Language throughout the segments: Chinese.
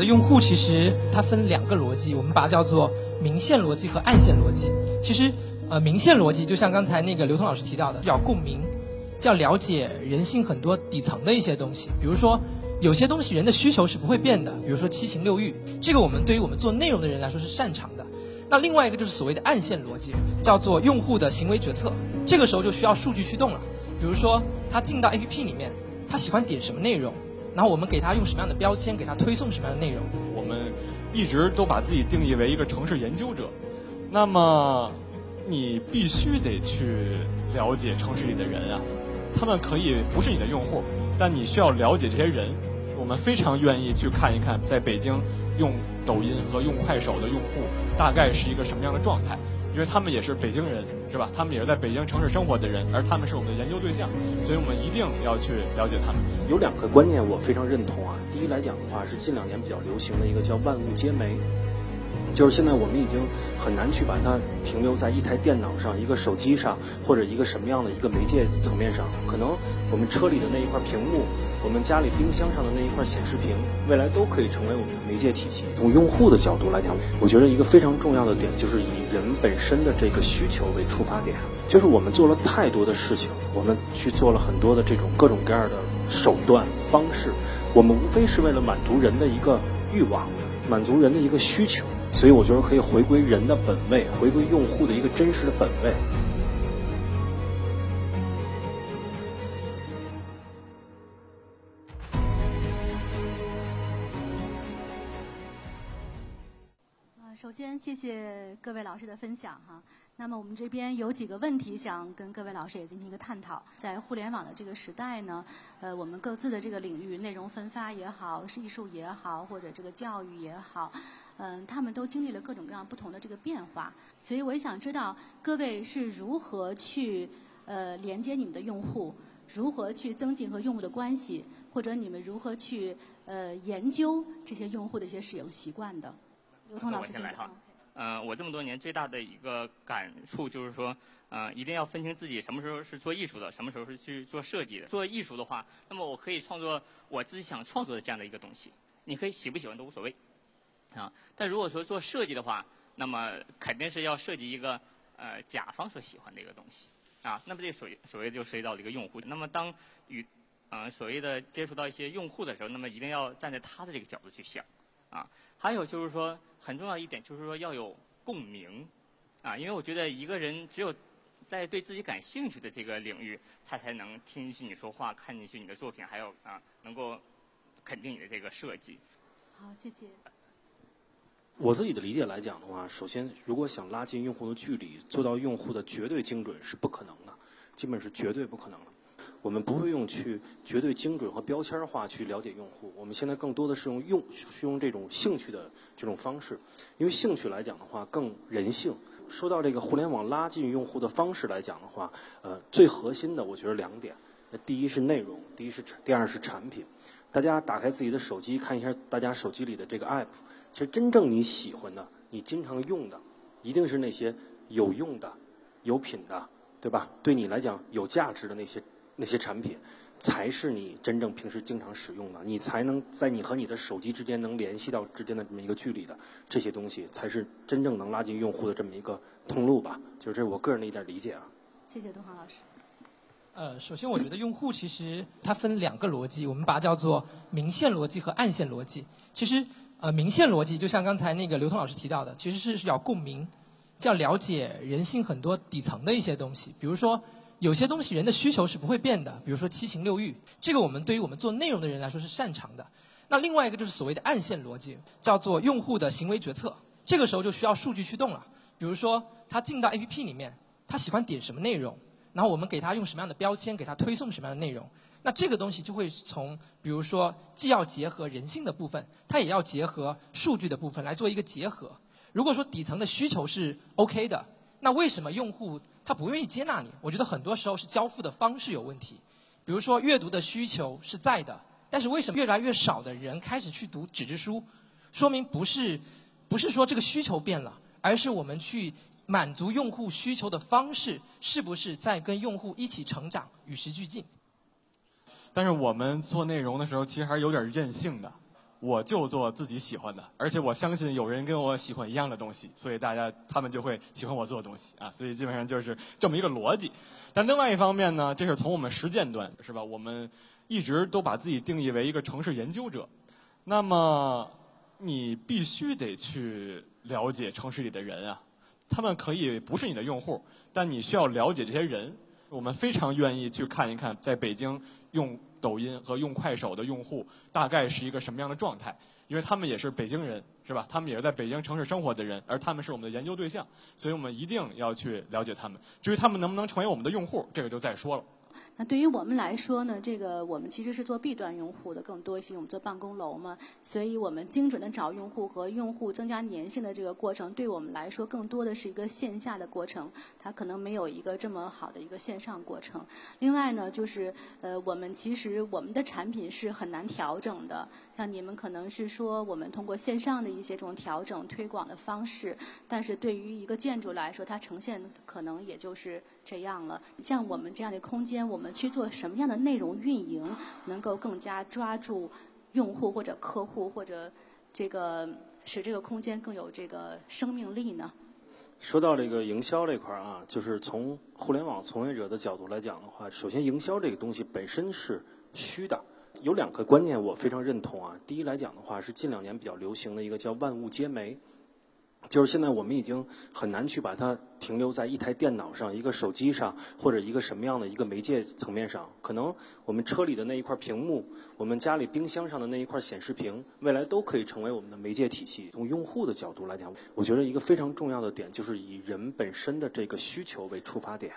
的用户其实它分两个逻辑，我们把它叫做明线逻辑和暗线逻辑。其实，呃，明线逻辑就像刚才那个刘通老师提到的，要共鸣，要了解人性很多底层的一些东西。比如说，有些东西人的需求是不会变的，比如说七情六欲，这个我们对于我们做内容的人来说是擅长的。那另外一个就是所谓的暗线逻辑，叫做用户的行为决策，这个时候就需要数据驱动了。比如说，他进到 APP 里面，他喜欢点什么内容，然后我们给他用什么样的标签，给他推送什么样的内容。我们一直都把自己定义为一个城市研究者，那么你必须得去了解城市里的人啊，他们可以不是你的用户，但你需要了解这些人。我们非常愿意去看一看，在北京用抖音和用快手的用户大概是一个什么样的状态。因为他们也是北京人，是吧？他们也是在北京城市生活的人，而他们是我们的研究对象，所以我们一定要去了解他们。有两个观念我非常认同啊。第一来讲的话，是近两年比较流行的一个叫万物皆媒，就是现在我们已经很难去把它停留在一台电脑上、一个手机上或者一个什么样的一个媒介层面上。可能我们车里的那一块屏幕。我们家里冰箱上的那一块显示屏，未来都可以成为我们的媒介体系。从用户的角度来讲，我觉得一个非常重要的点就是以人本身的这个需求为出发点。就是我们做了太多的事情，我们去做了很多的这种各种各样的手段方式，我们无非是为了满足人的一个欲望，满足人的一个需求。所以我觉得可以回归人的本位，回归用户的一个真实的本位。首先，谢谢各位老师的分享哈。那么我们这边有几个问题想跟各位老师也进行一个探讨。在互联网的这个时代呢，呃，我们各自的这个领域，内容分发也好，是艺术也好，或者这个教育也好，嗯，他们都经历了各种各样不同的这个变化。所以我也想知道各位是如何去呃连接你们的用户，如何去增进和用户的关系，或者你们如何去呃研究这些用户的一些使用习惯的。刘通老师先来哈，嗯，我这么多年最大的一个感触就是说，嗯，一定要分清自己什么时候是做艺术的，什么时候是去做设计的。做艺术的话，那么我可以创作我自己想创作的这样的一个东西，你可以喜不喜欢都无所谓，啊。但如果说做设计的话，那么肯定是要设计一个呃甲方所喜欢的一个东西，啊。那么这所所谓就涉及到了一个用户。那么当与嗯所谓的接触到一些用户的时候，那么一定要站在他的这个角度去想，啊。还有就是说，很重要一点就是说要有共鸣，啊，因为我觉得一个人只有在对自己感兴趣的这个领域，他才能听进去你说话，看进去你的作品，还有啊，能够肯定你的这个设计。好，谢谢。我自己的理解来讲的话，首先，如果想拉近用户的距离，做到用户的绝对精准是不可能的，基本是绝对不可能的。我们不会用去绝对精准和标签化去了解用户，我们现在更多的是用用是用这种兴趣的这种方式，因为兴趣来讲的话更人性。说到这个互联网拉近用户的方式来讲的话，呃，最核心的我觉得两点，第一是内容，第一是第二是产品。大家打开自己的手机看一下，大家手机里的这个 app，其实真正你喜欢的、你经常用的，一定是那些有用的、有品的，对吧？对你来讲有价值的那些。那些产品才是你真正平时经常使用的，你才能在你和你的手机之间能联系到之间的这么一个距离的这些东西，才是真正能拉近用户的这么一个通路吧。就是这是我个人的一点理解啊。谢谢东航老师。呃，首先我觉得用户其实它分两个逻辑，我们把它叫做明线逻辑和暗线逻辑。其实呃，明线逻辑就像刚才那个刘通老师提到的，其实是是要共鸣，要了解人性很多底层的一些东西，比如说。有些东西人的需求是不会变的，比如说七情六欲，这个我们对于我们做内容的人来说是擅长的。那另外一个就是所谓的暗线逻辑，叫做用户的行为决策，这个时候就需要数据驱动了。比如说他进到 APP 里面，他喜欢点什么内容，然后我们给他用什么样的标签，给他推送什么样的内容，那这个东西就会从比如说既要结合人性的部分，它也要结合数据的部分来做一个结合。如果说底层的需求是 OK 的。那为什么用户他不愿意接纳你？我觉得很多时候是交付的方式有问题。比如说阅读的需求是在的，但是为什么越来越少的人开始去读纸质书？说明不是不是说这个需求变了，而是我们去满足用户需求的方式是不是在跟用户一起成长，与时俱进？但是我们做内容的时候，其实还是有点任性的。我就做自己喜欢的，而且我相信有人跟我喜欢一样的东西，所以大家他们就会喜欢我做的东西啊，所以基本上就是这么一个逻辑。但另外一方面呢，这是从我们实践端是吧？我们一直都把自己定义为一个城市研究者，那么你必须得去了解城市里的人啊，他们可以不是你的用户，但你需要了解这些人。我们非常愿意去看一看，在北京用抖音和用快手的用户大概是一个什么样的状态，因为他们也是北京人，是吧？他们也是在北京城市生活的人，而他们是我们的研究对象，所以我们一定要去了解他们。至于他们能不能成为我们的用户，这个就再说了。那对于我们来说呢，这个我们其实是做 B 端用户的更多一些，我们做办公楼嘛，所以我们精准的找用户和用户增加粘性的这个过程，对我们来说更多的是一个线下的过程，它可能没有一个这么好的一个线上过程。另外呢，就是呃，我们其实我们的产品是很难调整的。那你们可能是说，我们通过线上的一些这种调整推广的方式，但是对于一个建筑来说，它呈现可能也就是这样了。像我们这样的空间，我们去做什么样的内容运营，能够更加抓住用户或者客户，或者这个使这个空间更有这个生命力呢？说到这个营销这块儿啊，就是从互联网从业者的角度来讲的话，首先营销这个东西本身是虚的。有两个观念我非常认同啊。第一来讲的话，是近两年比较流行的一个叫万物皆媒，就是现在我们已经很难去把它停留在一台电脑上、一个手机上或者一个什么样的一个媒介层面上。可能我们车里的那一块屏幕，我们家里冰箱上的那一块显示屏，未来都可以成为我们的媒介体系。从用户的角度来讲，我觉得一个非常重要的点就是以人本身的这个需求为出发点。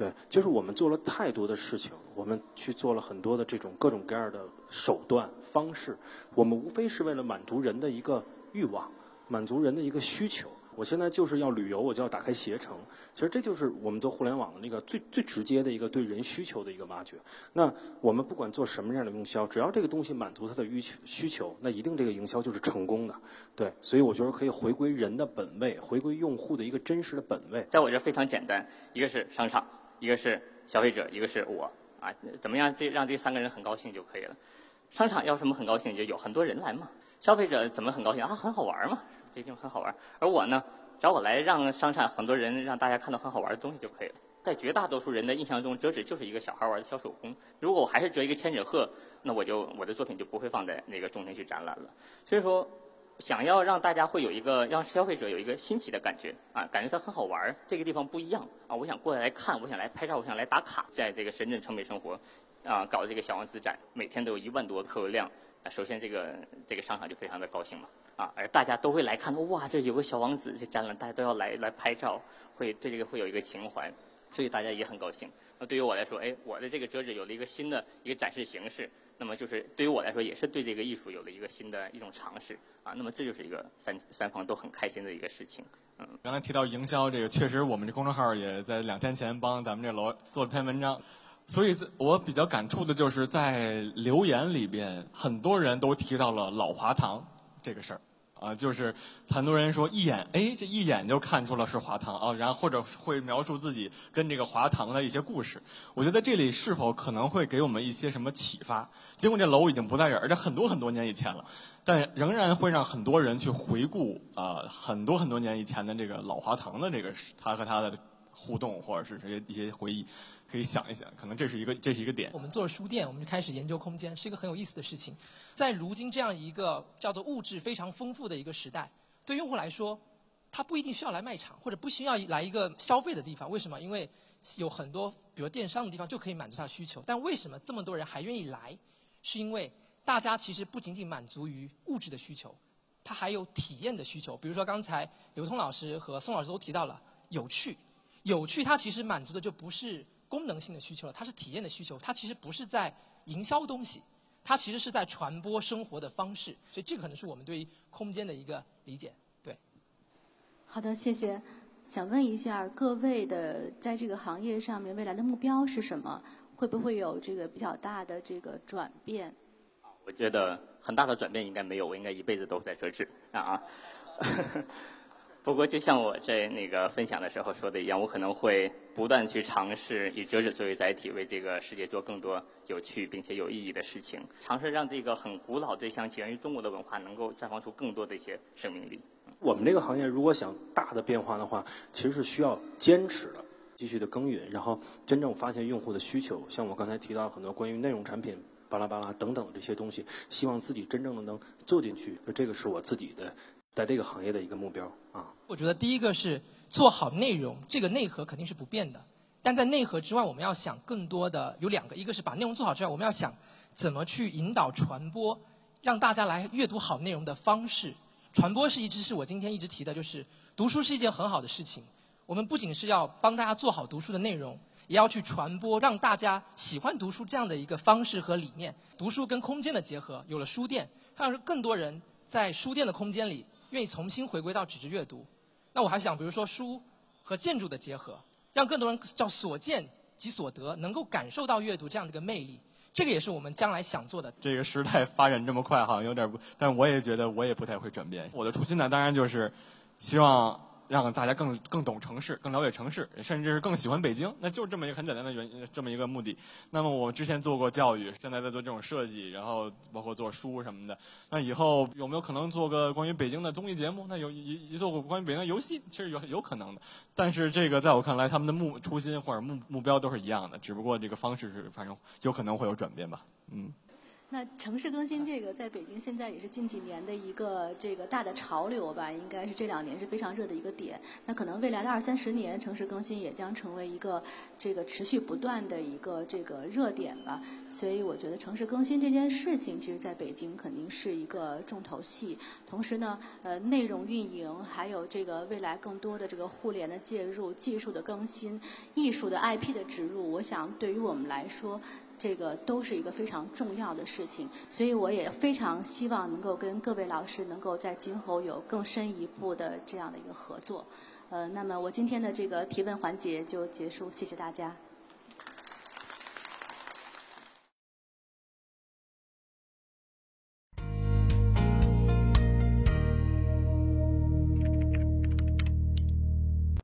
对，就是我们做了太多的事情，我们去做了很多的这种各种各样的手段方式，我们无非是为了满足人的一个欲望，满足人的一个需求。我现在就是要旅游，我就要打开携程。其实这就是我们做互联网的那个最最直接的一个对人需求的一个挖掘。那我们不管做什么样的营销，只要这个东西满足他的需需求，那一定这个营销就是成功的。对，所以我觉得可以回归人的本位，回归用户的一个真实的本位。在我这非常简单，一个是商场。一个是消费者，一个是我，啊，怎么样？这让这三个人很高兴就可以了。商场要什么很高兴，就有很多人来嘛。消费者怎么很高兴啊？很好玩嘛，这地方很好玩。而我呢，只要我来让商场很多人让大家看到很好玩的东西就可以了。在绝大多数人的印象中，折纸就是一个小孩玩的小手工。如果我还是折一个千纸鹤，那我就我的作品就不会放在那个中心去展览了。所以说。想要让大家会有一个让消费者有一个新奇的感觉啊，感觉它很好玩儿这个地方不一样啊，我想过来看，我想来拍照，我想来打卡，在这个深圳城北生活，啊，搞这个小王子展，每天都有一万多客流量，首先这个这个商场就非常的高兴嘛，啊，而大家都会来看，哇，这有个小王子这展览，大家都要来来拍照，会对这个会有一个情怀，所以大家也很高兴。那对于我来说，哎，我的这个折纸有了一个新的一个展示形式，那么就是对于我来说，也是对这个艺术有了一个新的一种尝试啊。那么这就是一个三三方都很开心的一个事情。嗯，刚才提到营销这个，确实我们这公众号也在两天前帮咱们这楼做了篇文章，所以我比较感触的就是在留言里边，很多人都提到了老华堂这个事儿。啊，就是很多人说一眼，哎，这一眼就看出了是华堂啊，然后或者会描述自己跟这个华堂的一些故事。我觉得这里是否可能会给我们一些什么启发？结果这楼已经不在这儿，而且很多很多年以前了，但仍然会让很多人去回顾啊，很多很多年以前的这个老华堂的这个他和他的互动，或者是这些一些回忆。可以想一想，可能这是一个这是一个点。我们做了书店，我们就开始研究空间，是一个很有意思的事情。在如今这样一个叫做物质非常丰富的一个时代，对用户来说，他不一定需要来卖场，或者不需要来一个消费的地方。为什么？因为有很多比如电商的地方就可以满足他的需求。但为什么这么多人还愿意来？是因为大家其实不仅仅满足于物质的需求，他还有体验的需求。比如说刚才刘通老师和宋老师都提到了有趣，有趣它其实满足的就不是。功能性的需求了，它是体验的需求，它其实不是在营销东西，它其实是在传播生活的方式，所以这个可能是我们对于空间的一个理解。对，好的，谢谢。想问一下各位的，在这个行业上面未来的目标是什么？会不会有这个比较大的这个转变？我觉得很大的转变应该没有，我应该一辈子都在折纸啊。不过，就像我在那个分享的时候说的一样，我可能会不断去尝试以折纸作为载体，为这个世界做更多有趣并且有意义的事情，尝试让这个很古老、这项起源于中国的文化，能够绽放出更多的一些生命力。我们这个行业如果想大的变化的话，其实是需要坚持的，继续的耕耘，然后真正发现用户的需求。像我刚才提到很多关于内容产品、巴拉巴拉等等这些东西，希望自己真正的能做进去，这个是我自己的。在这个行业的一个目标啊，我觉得第一个是做好内容，这个内核肯定是不变的。但在内核之外，我们要想更多的有两个，一个是把内容做好之外，我们要想怎么去引导传播，让大家来阅读好内容的方式。传播是一直是我今天一直提的，就是读书是一件很好的事情。我们不仅是要帮大家做好读书的内容，也要去传播，让大家喜欢读书这样的一个方式和理念。读书跟空间的结合，有了书店，让更多人在书店的空间里。愿意重新回归到纸质阅读，那我还想，比如说书和建筑的结合，让更多人叫所见即所得，能够感受到阅读这样的一个魅力，这个也是我们将来想做的。这个时代发展这么快，好像有点不，但我也觉得我也不太会转变。我的初心呢，当然就是希望。让大家更更懂城市，更了解城市，甚至是更喜欢北京，那就是这么一个很简单的原因这么一个目的。那么我之前做过教育，现在在做这种设计，然后包括做书什么的。那以后有没有可能做个关于北京的综艺节目？那有一一做过关于北京的游戏，其实有有可能的。但是这个在我看来，他们的目初心或者目目标都是一样的，只不过这个方式是反正有可能会有转变吧。嗯。那城市更新这个，在北京现在也是近几年的一个这个大的潮流吧，应该是这两年是非常热的一个点。那可能未来的二三十年，城市更新也将成为一个这个持续不断的一个这个热点吧。所以我觉得城市更新这件事情，其实在北京肯定是一个重头戏。同时呢，呃，内容运营还有这个未来更多的这个互联的介入、技术的更新、艺术的 IP 的植入，我想对于我们来说。这个都是一个非常重要的事情，所以我也非常希望能够跟各位老师能够在今后有更深一步的这样的一个合作。呃，那么我今天的这个提问环节就结束，谢谢大家。